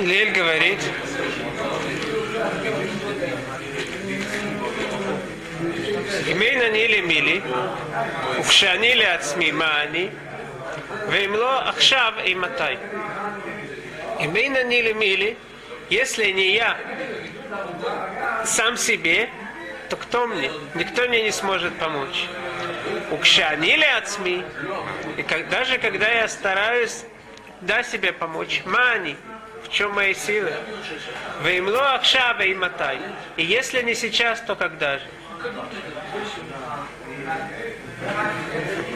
Илель говорит, Гмейн они или мили, укшани ли ацми маани, веймло ахшав и матай. Гмейн они или мили, если не я сам себе, то кто мне? Никто мне не сможет помочь. Укшани ли ацми, и как, даже когда я стараюсь да себе помочь, мани, в чем мои силы? Веймло акшава и матай. И если не сейчас, то когда же?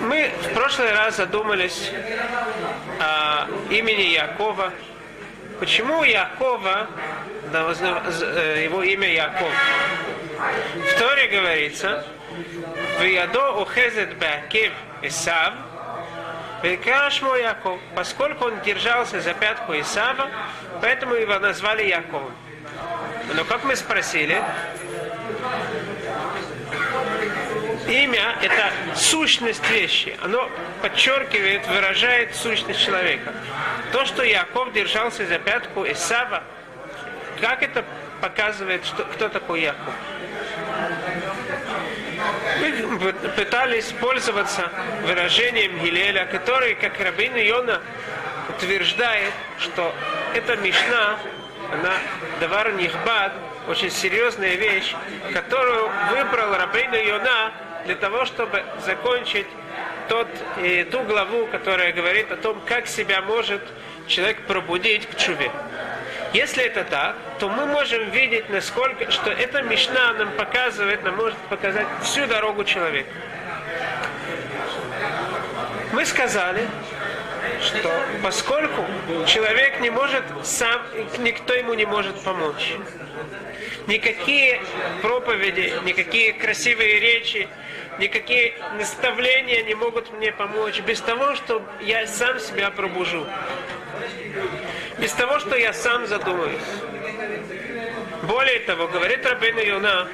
Мы в прошлый раз задумались о имени Якова. Почему Якова, его имя Яков? В Торе говорится, «Виядо ухезет беакев Исав, Векашмо Яков, поскольку он держался за пятку Исава, поэтому его назвали Яковом. Но как мы спросили, имя – это сущность вещи. Оно подчеркивает, выражает сущность человека. То, что Яков держался за пятку Исава, как это показывает, что, кто такой Яков? Пытались пользоваться выражением Гилеля, который, как Рабин Йона, утверждает, что эта Мишна, она Давар Нихбад, очень серьезная вещь, которую выбрал Рабин Йона для того, чтобы закончить тот, и ту главу, которая говорит о том, как себя может человек пробудить к чуве. Если это так, то мы можем видеть, насколько, что эта Мишна нам показывает, нам может показать всю дорогу человека. Мы сказали, что поскольку человек не может сам, никто ему не может помочь, никакие проповеди, никакие красивые речи, никакие наставления не могут мне помочь без того, что я сам себя пробужу без того, что я сам задумаюсь. Более того, говорит Рабейна Юна,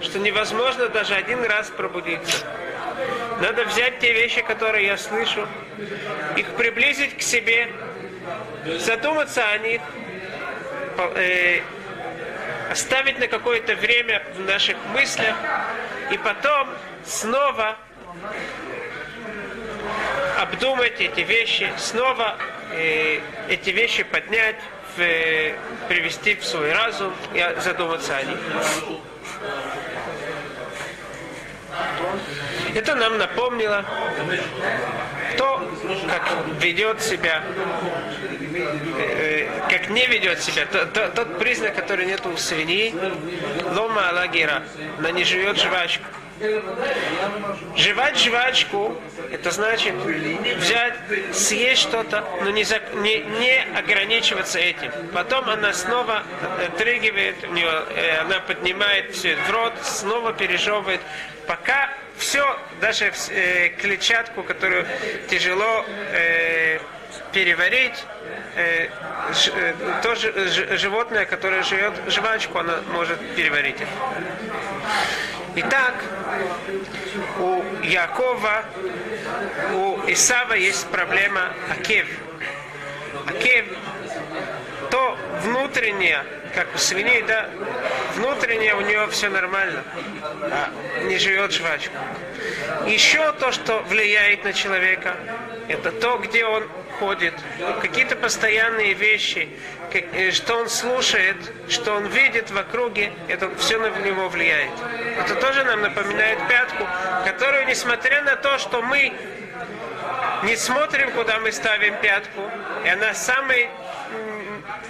что невозможно даже один раз пробудиться. Надо взять те вещи, которые я слышу, их приблизить к себе, задуматься о них, э, оставить на какое-то время в наших мыслях, и потом снова обдумать эти вещи, снова эти вещи поднять, привести в свой разум и задуматься о них. Это нам напомнило то, как ведет себя, э, как не ведет себя, то, то, тот признак, который нет у свиньи, лома алагира, она не живет жвачку. Жевать жвачку, это значит взять, съесть что-то, но не, за, не, не ограничиваться этим. Потом она снова отрыгивает, у нее, э, она поднимает все в рот, снова пережевывает, пока все, даже э, клетчатку, которую тяжело э, переварить, э, ж, э, то ж, животное, которое живет жвачку, оно может переварить. Итак, у Якова, у Исава есть проблема Акев. Акев, то внутреннее, как у свиней, да, внутреннее у него все нормально, а не живет жвачку. Еще то, что влияет на человека, это то, где он ходит, какие-то постоянные вещи, э, что он слушает, что он видит в округе, это все на него влияет. Это тоже нам напоминает пятку, которую, несмотря на то, что мы не смотрим, куда мы ставим пятку, и она самая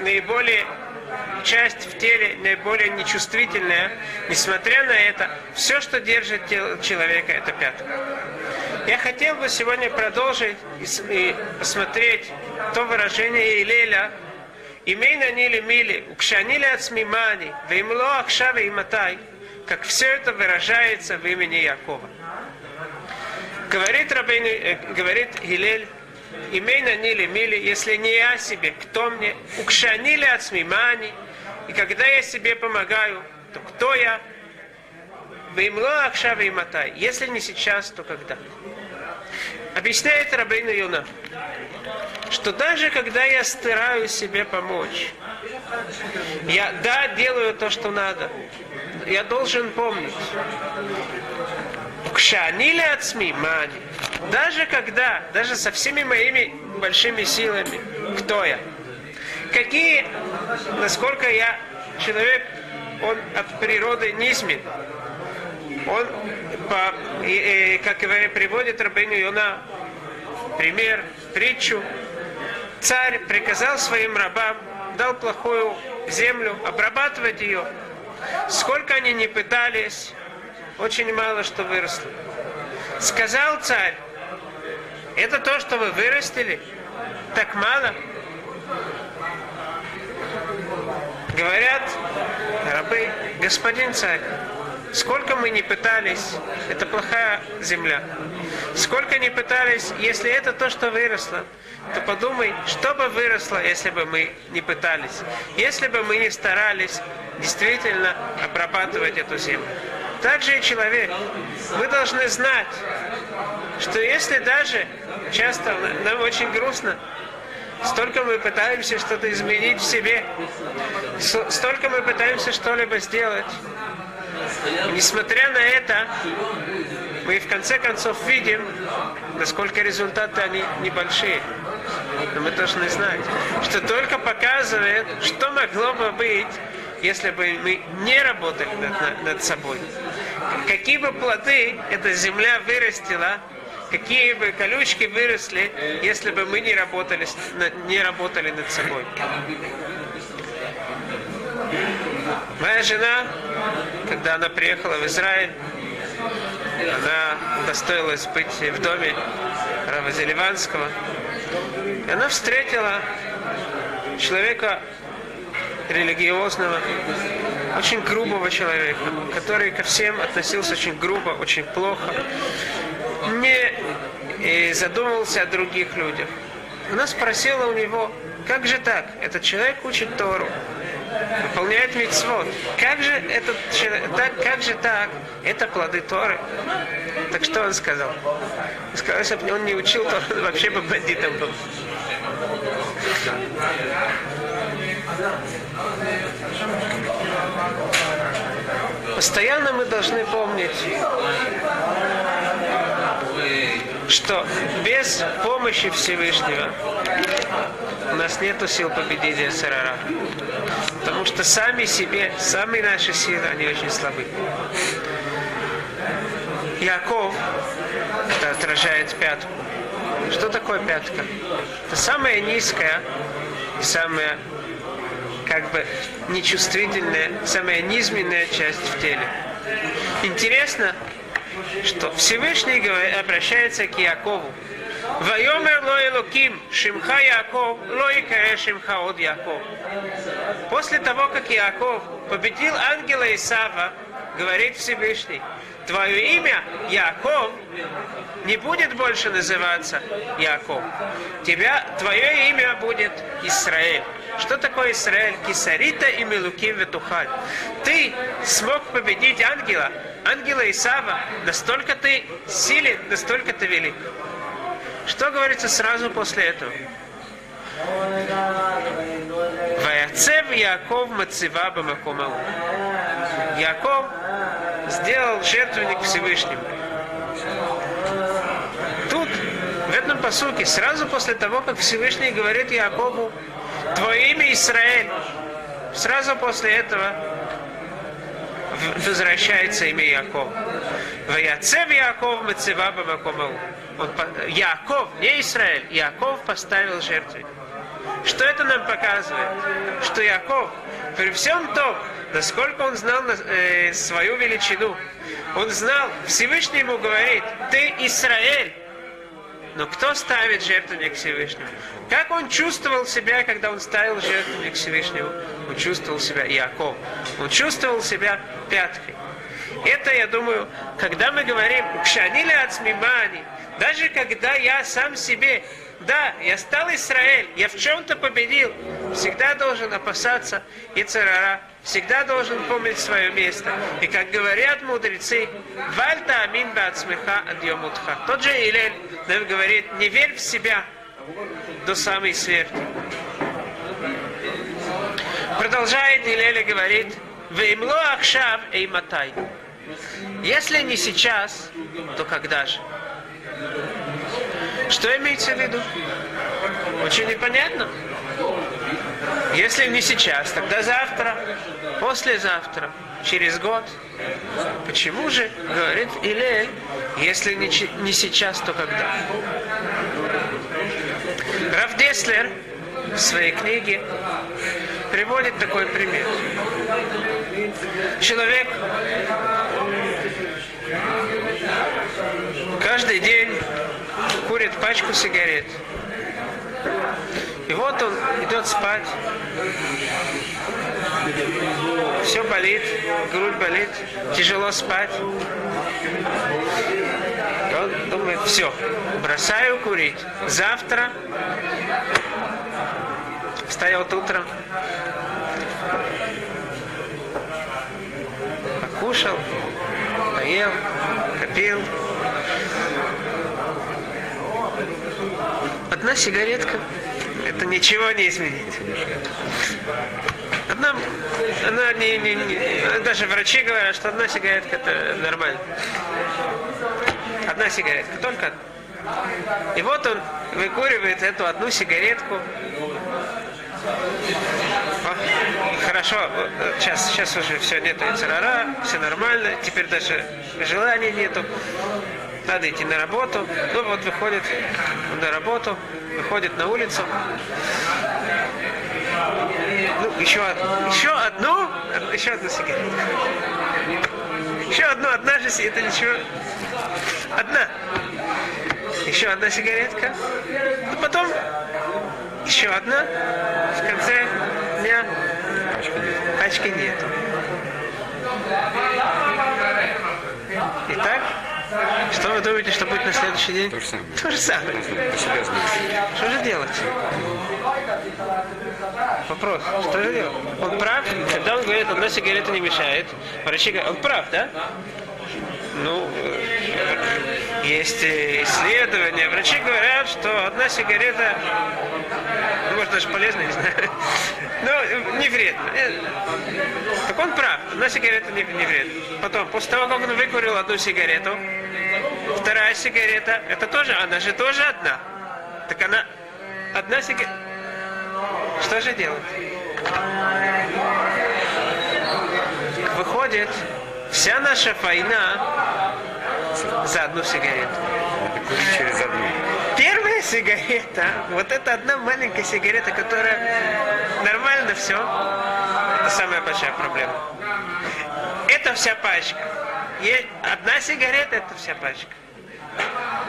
наиболее часть в теле наиболее нечувствительная, несмотря на это, все, что держит тело человека, это пятка. Я хотел бы сегодня продолжить и посмотреть то выражение Илеля, имей на нили мили, укшанили от смимани, веймло акшаве и матай, как все это выражается в имени Якова. Говорит, Рабейн, э, говорит Гилель, имей на нили мили, если не я себе, кто мне, укшанили от смимани, и когда я себе помогаю, то кто я? Веймло акшаве и матай. Если не сейчас, то когда? Объясняет Рабейна Юна. что даже когда я стараюсь себе помочь, я, да, делаю то, что надо, я должен помнить, Кшанили от СМИ, мани. Даже когда, даже со всеми моими большими силами, кто я? Какие, насколько я человек, он от природы низмен. Он, по, и, и, как приводит Рабину Йона, пример, притчу. Царь приказал своим рабам, дал плохую землю, обрабатывать ее. Сколько они не пытались, очень мало что выросло. Сказал царь, это то, что вы вырастили, так мало. Говорят рабы, господин царь, сколько мы не пытались, это плохая земля. Сколько не пытались, если это то, что выросло, то подумай, что бы выросло, если бы мы не пытались, если бы мы не старались действительно обрабатывать эту землю. Также и человек. Мы должны знать, что если даже часто нам очень грустно, столько мы пытаемся что-то изменить в себе, столько мы пытаемся что-либо сделать. Несмотря на это, мы в конце концов видим, насколько результаты они небольшие. Но мы должны знать, что только показывает, что могло бы быть, если бы мы не работали над, над собой. Какие бы плоды эта земля вырастила, какие бы колючки выросли, если бы мы не работали, не работали над собой. Моя жена, когда она приехала в Израиль, она удостоилась быть в доме Рава Зеливанского. И она встретила человека религиозного, очень грубого человека, который ко всем относился очень грубо, очень плохо, не задумывался о других людях. Она спросила у него, как же так? Этот человек учит Тору, выполняет митцвот. Как же этот так, как же так? Это плоды Торы. Так что он сказал? Он сказал, если бы он не учил, то он вообще бы бандитом был. Постоянно мы должны помнить, что без помощи Всевышнего нас нет сил победить Сарара. Потому что сами себе, сами наши силы, они очень слабы. Яков, это отражает пятку. Что такое пятка? Это самая низкая самая как бы нечувствительная, самая низменная часть в теле. Интересно, что Всевышний обращается к Якову. Вайомер ло элоким шимха Яков, ло икаре шимха от Яков. После того, как Яков победил ангела Исава, говорит Всевышний, твое имя Яков не будет больше называться Яков. Тебя, твое имя будет Израиль. Что такое Израиль? Кисарита и Милуким Ветухаль. Ты смог победить ангела, ангела Исава. Настолько ты силен, настолько ты велик. Что говорится сразу после этого? Ваяцев Яков Мацива Бамакомау. Яков сделал жертвенник Всевышнему. Тут, в этом посуке, сразу после того, как Всевышний говорит Якову, Твое имя Израиль. Сразу после этого возвращается имя Яков. Ваяцев Яков Мецева Бамакомау. Он, Яков, не Израиль, Яков поставил жертву. Что это нам показывает? Что Яков, при всем том, насколько он знал э, свою величину, он знал, Всевышний ему говорит, ты Израиль, но кто ставит жертвенник Всевышнему? Как он чувствовал себя, когда он ставил жертвенник Всевышнему? Он чувствовал себя Яков. Он чувствовал себя пяткой. Это, я думаю, когда мы говорим «Кшанили ацмимани», даже когда я сам себе, да, я стал Израиль, я в чем-то победил, всегда должен опасаться и царара, всегда должен помнить свое место. И как говорят мудрецы, «Вальта амин бацмеха адьомутха». Тот же Илель нам говорит, не верь в себя, до самой смерти. Продолжает Илеля говорит, «Веймло ахшав эйматай». Если не сейчас, то когда же? Что имеется в виду? Очень непонятно. Если не сейчас, тогда завтра, послезавтра, через год. Почему же, говорит Илель, если не, не сейчас, то когда? Раф Деслер в своей книге приводит такой пример. Человек каждый день курит пачку сигарет. И вот он идет спать. Все болит, грудь болит, тяжело спать. И он думает, все, бросаю курить. Завтра встает утром, покушал, поел, копил. Одна сигаретка, это ничего не изменит. Одна, она не, не, не, даже врачи говорят, что одна сигаретка это нормально. Одна сигаретка, только одна. И вот он выкуривает эту одну сигаретку. О, хорошо, сейчас, сейчас уже все нету царара, все нормально, теперь даже желания нету. Надо идти на работу. Ну вот выходит на работу, выходит на улицу. Ну, еще, еще одну, еще одну сигарету. Еще одну, одна же, это ничего. Одна. Еще одна сигаретка. Ну, потом еще одна. В конце дня пачки нету. Итак, что вы думаете, что будет на следующий день? То же самое. То же самое. Знаешь. Что же делать? Вопрос, что же делать? Он прав, когда он говорит, одна сигарета не мешает. Врачи говорят, он прав, да? Ну, э, есть исследования. Врачи говорят, что одна сигарета, ну, может, даже полезна, не знаю, но не вредно. Э, Так он прав, одна сигарета не, не вредна. Потом, после того, как он выкурил одну сигарету, вторая сигарета, это тоже, она же тоже одна. Так она, одна сигарета, что же делать? Выходит, вся наша война за одну сигарету. Курить через одну. Первая сигарета, вот эта одна маленькая сигарета, которая нормально все, это самая большая проблема. Это вся пачка. И одна сигарета это вся пачка.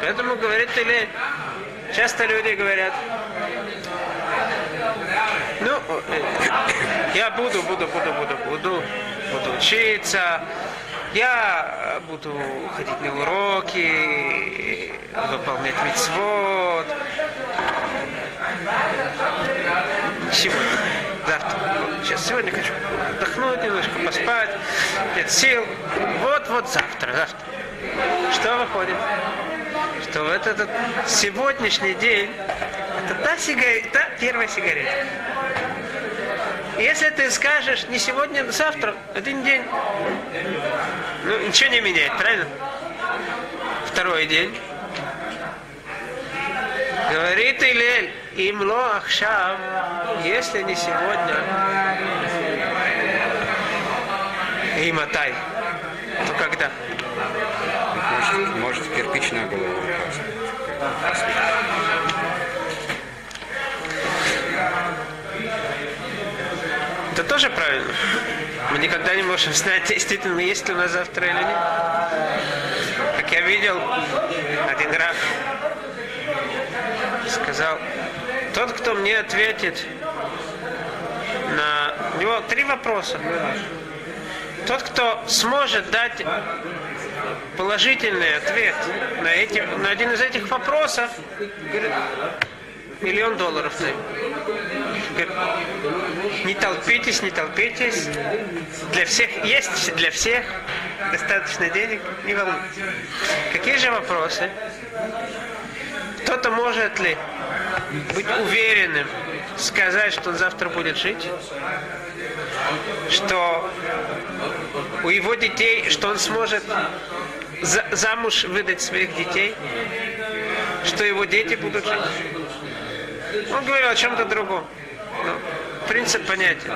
Поэтому говорит или часто люди говорят, ну, э, я буду, буду, буду, буду, буду, буду учиться, я э, буду ходить на уроки, выполнять митцвот. Сегодня, завтра. Сейчас, сегодня хочу отдохнуть немножко, поспать, нет сил. Вот-вот завтра, завтра. Что выходит? Что вот этот сегодняшний день, это та сигарета, та первая сигарета. Если ты скажешь не сегодня, а завтра, один день, ну ничего не меняет, правильно? Второй день. Говорит Илель, имло ахшав, если не сегодня, и мотай, то когда? Может, может кирпич на голову. Это тоже правильно. Мы никогда не можем знать, действительно, есть ли у нас завтра или нет. Как я видел, один раб сказал, тот, кто мне ответит на... У него три вопроса. Тот, кто сможет дать положительный ответ на, эти, на один из этих вопросов, говорит, миллион долларов даю. Говорит, не толпитесь, не толпитесь. Для всех есть, для всех достаточно денег, не волнуйтесь. Какие же вопросы? Кто-то может ли быть уверенным, сказать, что он завтра будет жить, что у его детей, что он сможет за, замуж выдать своих детей, что его дети будут жить. Он говорил о чем-то другом. Принцип понятен.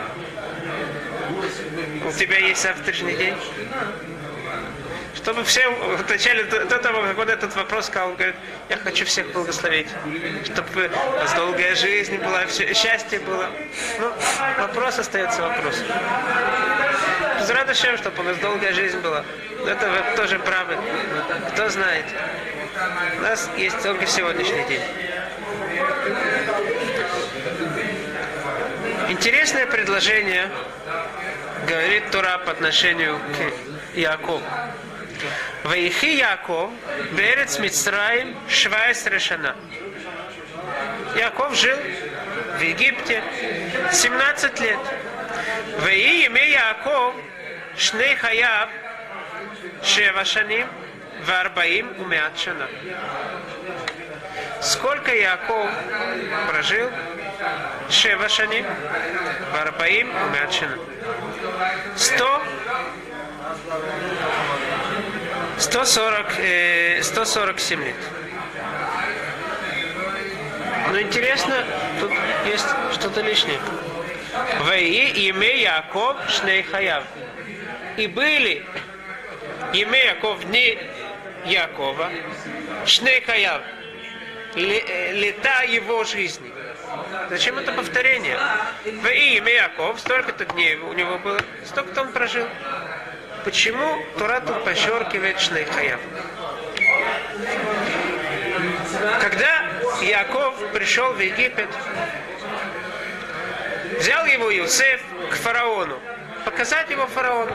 У тебя есть завтрашний день? Чтобы все в начале до того, как он этот вопрос сказал, говорит, я хочу всех благословить, чтобы у вас долгая жизнь была, все, счастье было. Ну, вопрос остается вопросом. Радошем, чтобы у нас долгая жизнь была. Это вы тоже правы. Кто знает. У нас есть только сегодняшний день. Интересное предложение говорит Тура по отношению к Якову. Ваихи Яков, Берец Мицраим, Швайс Решана. Яков жил в Египте 17 лет. Ваи имя Яков, Шней Хаяб, Шева Шаним, Варбаим Умят Шана. Сколько Яков прожил? Шева Шаним, Варбаим Умят Шана. Сто 140, э, 147 лет. Но интересно, тут есть что-то лишнее. Ваи имя Яков Шней Хаяв. И были имя Яков дни Якова Шней Хаяв. Лета его жизни. Зачем это повторение? Ваи имя Яков, столько-то дней у него было, столько-то он прожил. Почему Тура тут подчеркивает Шнейхаяв? Когда Яков пришел в Египет, взял его Юсеф к фараону, показать его фараону.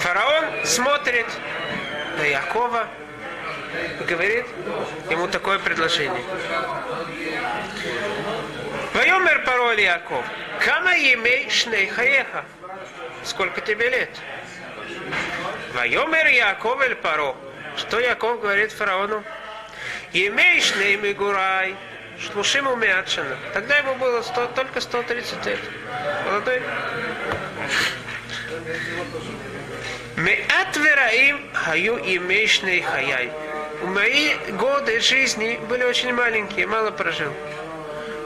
Фараон смотрит на Якова говорит ему такое предложение. Вайомер пароль Яков. Кама емей шнейхаеха сколько тебе лет? Вайомер Яков эль Паро. Что Яков говорит фараону? Емеешь нейми гурай. Шлушим умятшина. Тогда ему было 100, только 130 лет. Молодой. Меат вераим хаю имешней хаяй. Мои годы жизни были очень маленькие, мало прожил.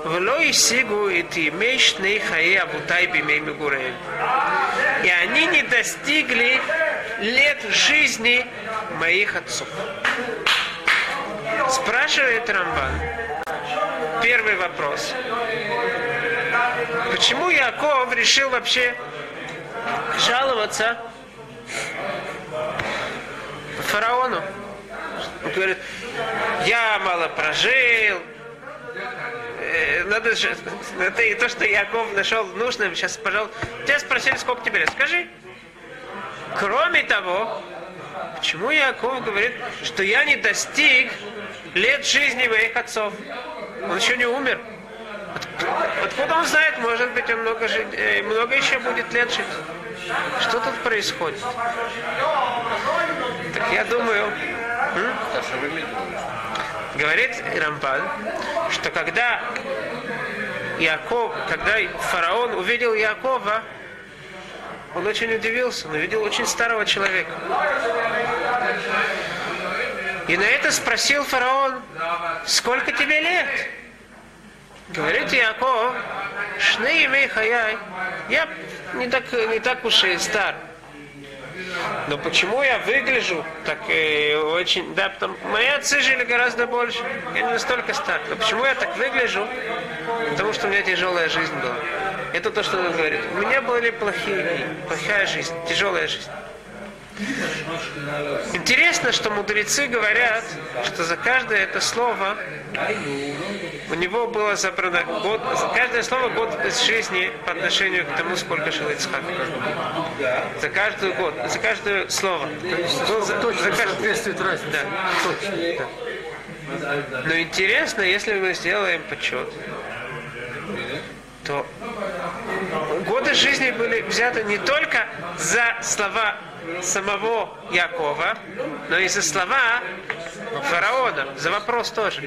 Влой сигу и ты мечный хаи абутай бимей И они не достигли лет жизни моих отцов. Спрашивает Рамбан. Первый вопрос. Почему Яков решил вообще жаловаться фараону? Он говорит, я мало прожил, надо же, это и то, что Яков нашел нужным. Сейчас, пожалуйста, тебя спросили, сколько тебе лет. Скажи. Кроме того, почему Яков говорит, что я не достиг лет жизни моих отцов? Он еще не умер. Откуда он знает, может быть, он много, жить, э, много еще будет лет жить? Что тут происходит? Так я думаю... Говорит Рамбан, что когда Яков, когда фараон увидел Якова, он очень удивился, он увидел очень старого человека. И на это спросил фараон, сколько тебе лет? Говорит Яков, шны имей хаяй, я не так, не так уж и стар. Но почему я выгляжу так э, очень... Да, потому, мои отцы жили гораздо больше. Я не настолько стар. Но почему я так выгляжу? Потому что у меня тяжелая жизнь была. Это то, что он говорит. У меня были плохие, плохая жизнь, тяжелая жизнь. Интересно, что мудрецы говорят, что за каждое это слово у него было забрано год, за каждое слово год из жизни по отношению к тому, сколько жил Ицхак. За каждый год, за каждое слово. Был за, точно, за каждый... соответствует разнице. Да. Точно. Да. Но интересно, если мы сделаем подсчет, то годы жизни были взяты не только за слова самого Якова, но и за слова фараона, за вопрос тоже.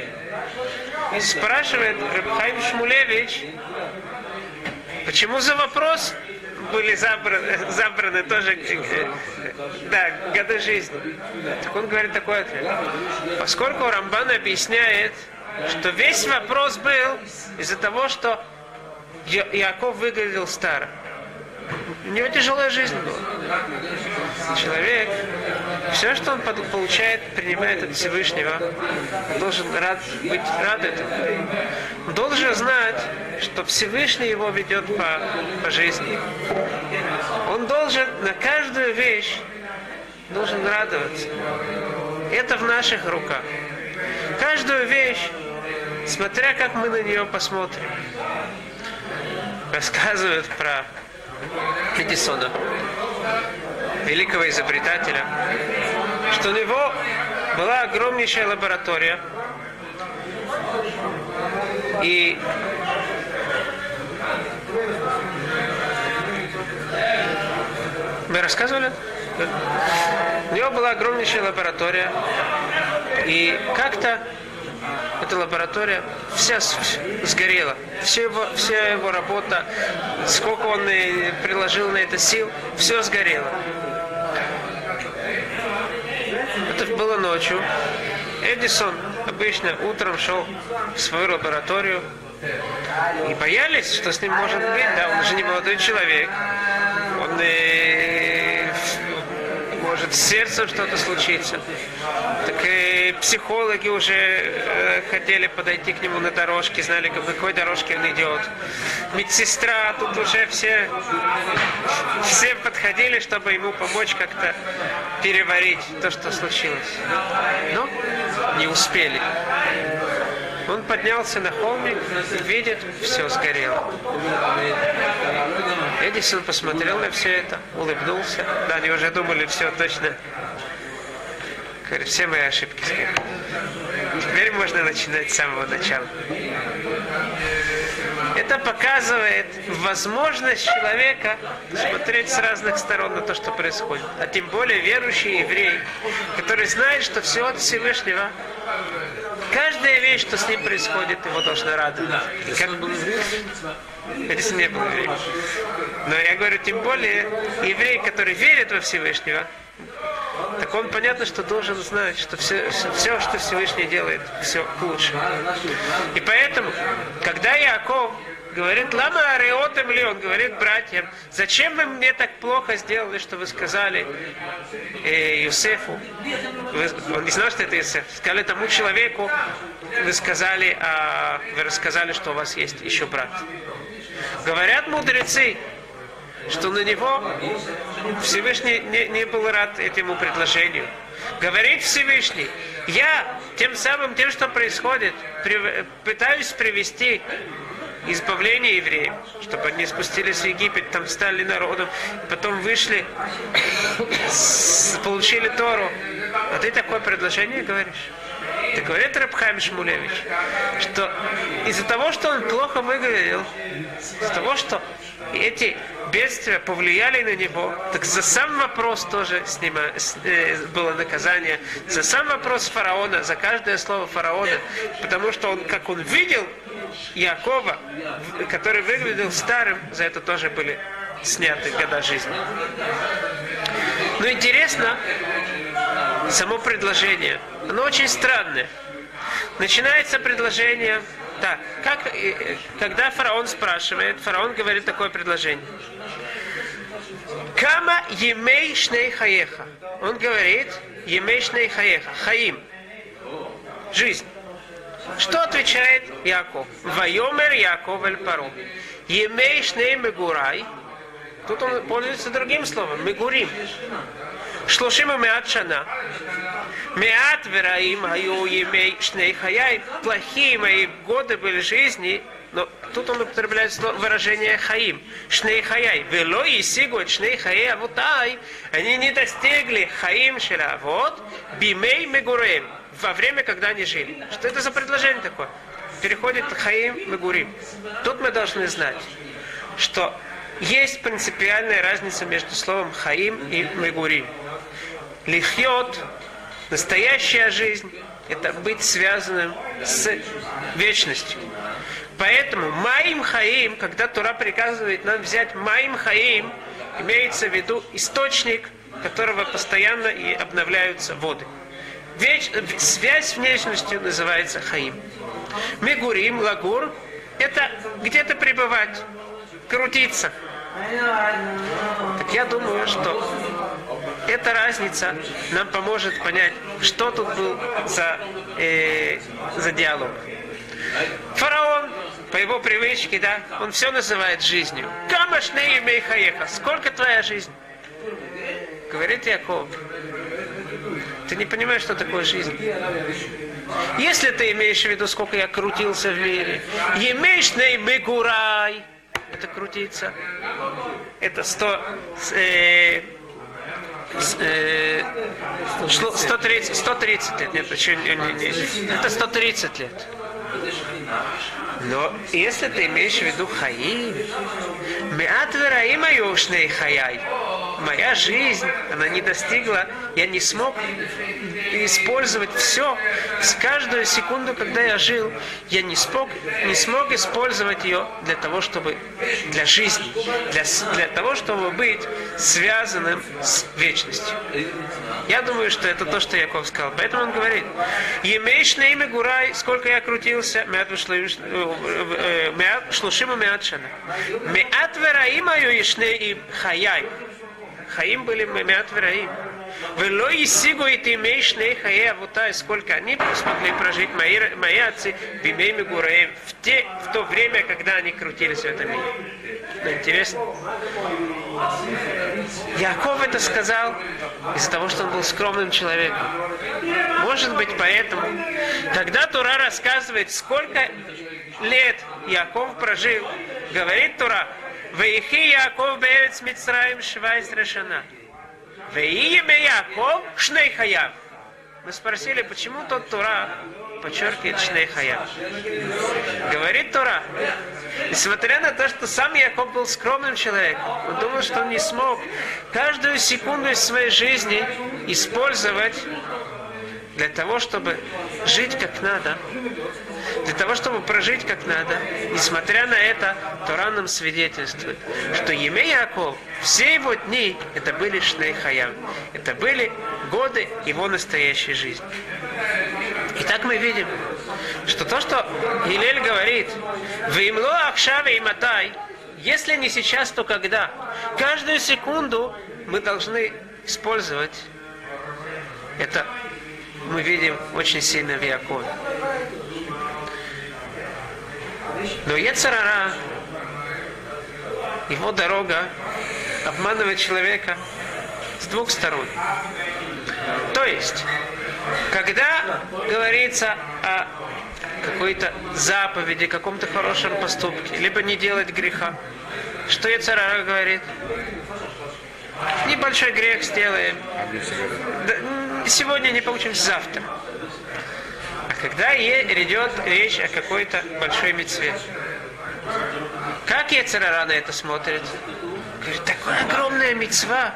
Спрашивает Рабхайм Шмулевич, почему за вопрос были забраны, забраны тоже э, да, годы жизни. Так он говорит такой ответ. Поскольку Рамбан объясняет, что весь вопрос был из-за того, что Яков выглядел старым. У него тяжелая жизнь была. Человек, все, что он получает, принимает от Всевышнего, должен рад, быть рад этому. Он должен знать, что Всевышний его ведет по, по жизни. Он должен на каждую вещь должен радоваться. Это в наших руках. Каждую вещь, смотря как мы на нее посмотрим. Рассказывают про Эдисона, великого изобретателя, что у него была огромнейшая лаборатория, и мы рассказывали? У него была огромнейшая лаборатория, и как-то эта лаборатория вся сгорела. Все его, вся его работа, сколько он приложил на это сил, все сгорело. Это было ночью. Эдисон обычно утром шел в свою лабораторию и боялись, что с ним может быть. Да, он же не молодой человек. Он и может с сердцем что-то случиться. Так и психологи уже э, хотели подойти к нему на дорожке, знали, по какой дорожке он идет. Медсестра, тут уже все, все подходили, чтобы ему помочь как-то переварить то, что случилось. Но не успели. Он поднялся на холмик, видит, все сгорело. Эдисон посмотрел на все это, улыбнулся. Да, они уже думали, все точно. Все мои ошибки сгорели. Теперь можно начинать с самого начала. Это показывает возможность человека смотреть с разных сторон на то, что происходит. А тем более верующий еврей, который знает, что все от Всевышнего, каждая вещь, что с ним происходит, его должна радовать. Как... Это не был еврей. Но я говорю, тем более, еврей, который верит во Всевышнего, так он понятно, что должен знать, что все, все, что Всевышний делает, все к. И поэтому, когда Яков говорит, лама ареотем ли, он говорит братьям, зачем вы мне так плохо сделали, что вы сказали э, Юсефу, вы, он не знал, что это Юсеф, сказали тому человеку, вы сказали, а, вы рассказали, что у вас есть еще брат. Говорят мудрецы, что на него Всевышний не, не был рад этому предложению. Говорит Всевышний, я тем самым, тем, что происходит, при, пытаюсь привести избавление евреев, чтобы они спустились в Египет, там стали народом, потом вышли, получили Тору. А ты такое предложение говоришь? Так говорит Рабхайм Шмулевич, что из-за того, что он плохо выглядел, из-за того, что эти бедствия повлияли на него, так за сам вопрос тоже с ним, э, было наказание, за сам вопрос фараона, за каждое слово фараона, потому что он, как он видел Якова, который выглядел старым, за это тоже были сняты года жизни. Но интересно, само предложение, оно очень странное. Начинается предложение так, как, когда фараон спрашивает, фараон говорит такое предложение. Кама емей шней хаеха. Он говорит, емей шней хаеха. Хаим. Жизнь. Что отвечает Яков? Вайомер Яков эль пару. Емей шней мегурай. Тут он пользуется другим словом. Мегурим. Шлушим меат шана. Меат вераим хаю емей шней хаяй. Плохие мои годы были жизни, но тут он употребляет выражение хаим. Шней хаяй. Вело и сигут шней хаяй авутай. Они не достигли хаим шера. Вот. Бимей мегуреем. Во время, когда они жили. Что это за предложение такое? Переходит хаим мегурим. Тут мы должны знать, что есть принципиальная разница между словом хаим и мегурим. Лихьот, настоящая жизнь, это быть связанным с вечностью. Поэтому Маим Хаим, когда Тура приказывает нам взять Маим Хаим, имеется в виду источник, которого постоянно и обновляются воды. Веч... Связь внешностью называется Хаим. Мегурим, Лагур – это где-то пребывать, крутиться. Так я думаю, что эта разница нам поможет понять, что тут был за, э, за диалог. Фараон, по его привычке, да, он все называет жизнью. Камашней мейхаеха, сколько твоя жизнь? Говорит Яков, ты не понимаешь, что такое жизнь. Если ты имеешь в виду, сколько я крутился в мире, емешней мегурай, это крутиться, это сто, э, э, 130, 130 лет, нет, еще не, не, не, это 130 лет. Но если ты имеешь в виду хаим, меат вераим аюшней хаяй, моя жизнь, она не достигла, я не смог использовать все. С каждую секунду, когда я жил, я не смог, не смог использовать ее для того, чтобы, для жизни, для, для того, чтобы быть связанным с вечностью. Я думаю, что это то, что Яков сказал. Поэтому он говорит, «Емейш на имя Гурай, сколько я крутился, мят шлушима мят шана. Меат вераимаю ишне и хаяй». Хаим были мемят вераим. Вело и сигу и ты имеешь не хае авута, сколько они смогли прожить мои, мои отцы бимейми гураем в, те, в то время, когда они крутились в этом мире. Но интересно. Яков это сказал из-за того, что он был скромным человеком. Может быть, поэтому, когда Тура рассказывает, сколько лет Яков прожил, говорит Тура, Вейхи Яков Беец Мицраим Швайс Решана. Вейме Яков Шней Хаяв. Мы спросили, почему тот Тура подчеркивает Шней Хаяв. Говорит Тура, несмотря на то, что сам Яков был скромным человеком, он думал, что он не смог каждую секунду из своей жизни использовать для того, чтобы жить как надо, для того, чтобы прожить как надо. Несмотря на это, Тора нам свидетельствует, что Емей Яков, все его дни, это были Шней Хаям. Это были годы его настоящей жизни. И так мы видим, что то, что Гилель говорит, «Вимло Ахшаве и Матай», если не сейчас, то когда? Каждую секунду мы должны использовать это мы видим очень сильно в Якове. Но Ецарара, его дорога обманывает человека с двух сторон. То есть, когда говорится о какой-то заповеди, каком-то хорошем поступке, либо не делать греха, что Ецарара говорит? Небольшой грех сделаем. Сегодня не получимся завтра. А когда идет речь о какой-то большой мецве, как Ецарара на это смотрит? Говорит, такая огромная мецва.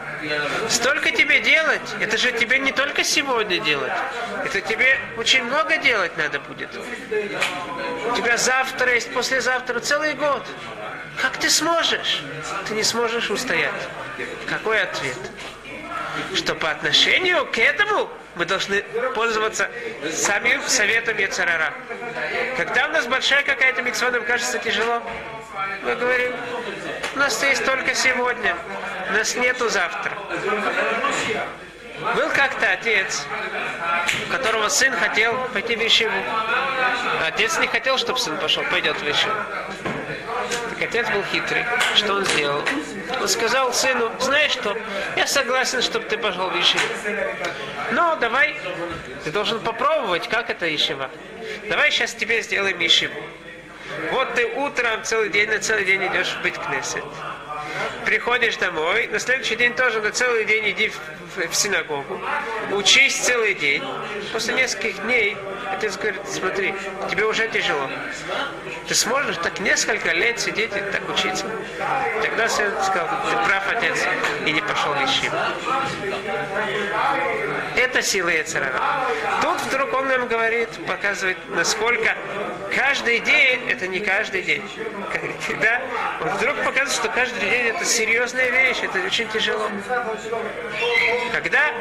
Столько тебе делать. Это же тебе не только сегодня делать. Это тебе очень много делать надо будет. У тебя завтра есть, послезавтра целый год. Как ты сможешь? Ты не сможешь устоять. Какой ответ? Что по отношению к этому мы должны пользоваться самим советом Яцерара. Когда у нас большая какая-то митцва, нам кажется тяжело, мы говорим, у нас есть только сегодня, у нас нету завтра. Был как-то отец, у которого сын хотел пойти в Ишиву. Отец не хотел, чтобы сын пошел, пойдет в Ишиву. Так отец был хитрый. Что он сделал? Он сказал сыну, знаешь что, я согласен, чтобы ты пошел в Ишиву. Но давай, ты должен попробовать, как это Ишива. Давай сейчас тебе сделаем Ишиву. Вот ты утром целый день на целый день идешь быть к Кнессет. Приходишь домой, на следующий день тоже на целый день иди в, в- в синагогу, учись целый день. После нескольких дней отец говорит, смотри, тебе уже тяжело. Ты сможешь так несколько лет сидеть и так учиться? Тогда сын сказал, ты прав, отец, и не пошел в Ешиву. Это сила Яцерара. Тут вдруг он нам говорит, показывает, насколько каждый день это не каждый день. Когда он вдруг показывает, что каждый день это серьезная вещь, это очень тяжело. Когда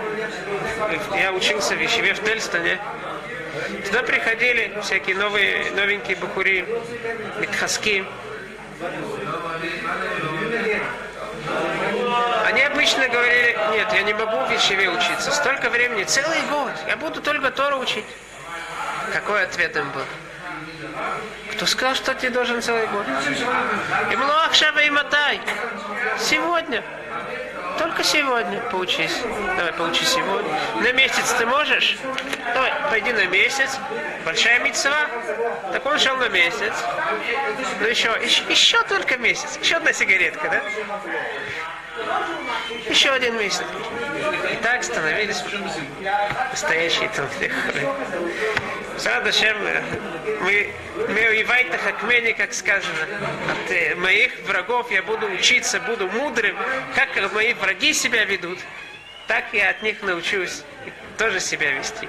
я учился в Ешиве в Тельстоне, туда приходили всякие новые, новенькие бахури, митхаски. Они обычно говорили, нет, я не могу в Ешиве учиться, столько времени, целый год, я буду только Тору учить. Какой ответ им был? Кто сказал, что ты должен целый год? Им Ахшава и Матай. Сегодня. Только сегодня поучись. Давай, поучи сегодня. На месяц ты можешь? Давай, пойди на месяц. Большая мецва. Так он шел на месяц. Ну еще, еще, еще только месяц. Еще одна сигаретка, да? Еще один месяц. И так становились настоящие тонкие Садашем, мы, мы уевайте хакмени, как сказано. От э, моих врагов я буду учиться, буду мудрым. Как мои враги себя ведут, так я от них научусь тоже себя вести.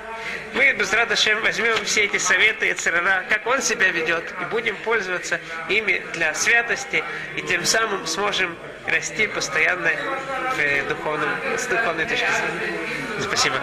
Мы без Радашем возьмем все эти советы и церара, как он себя ведет, и будем пользоваться ими для святости, и тем самым сможем расти постоянно в э, духовном, с духовной точки зрения. Спасибо.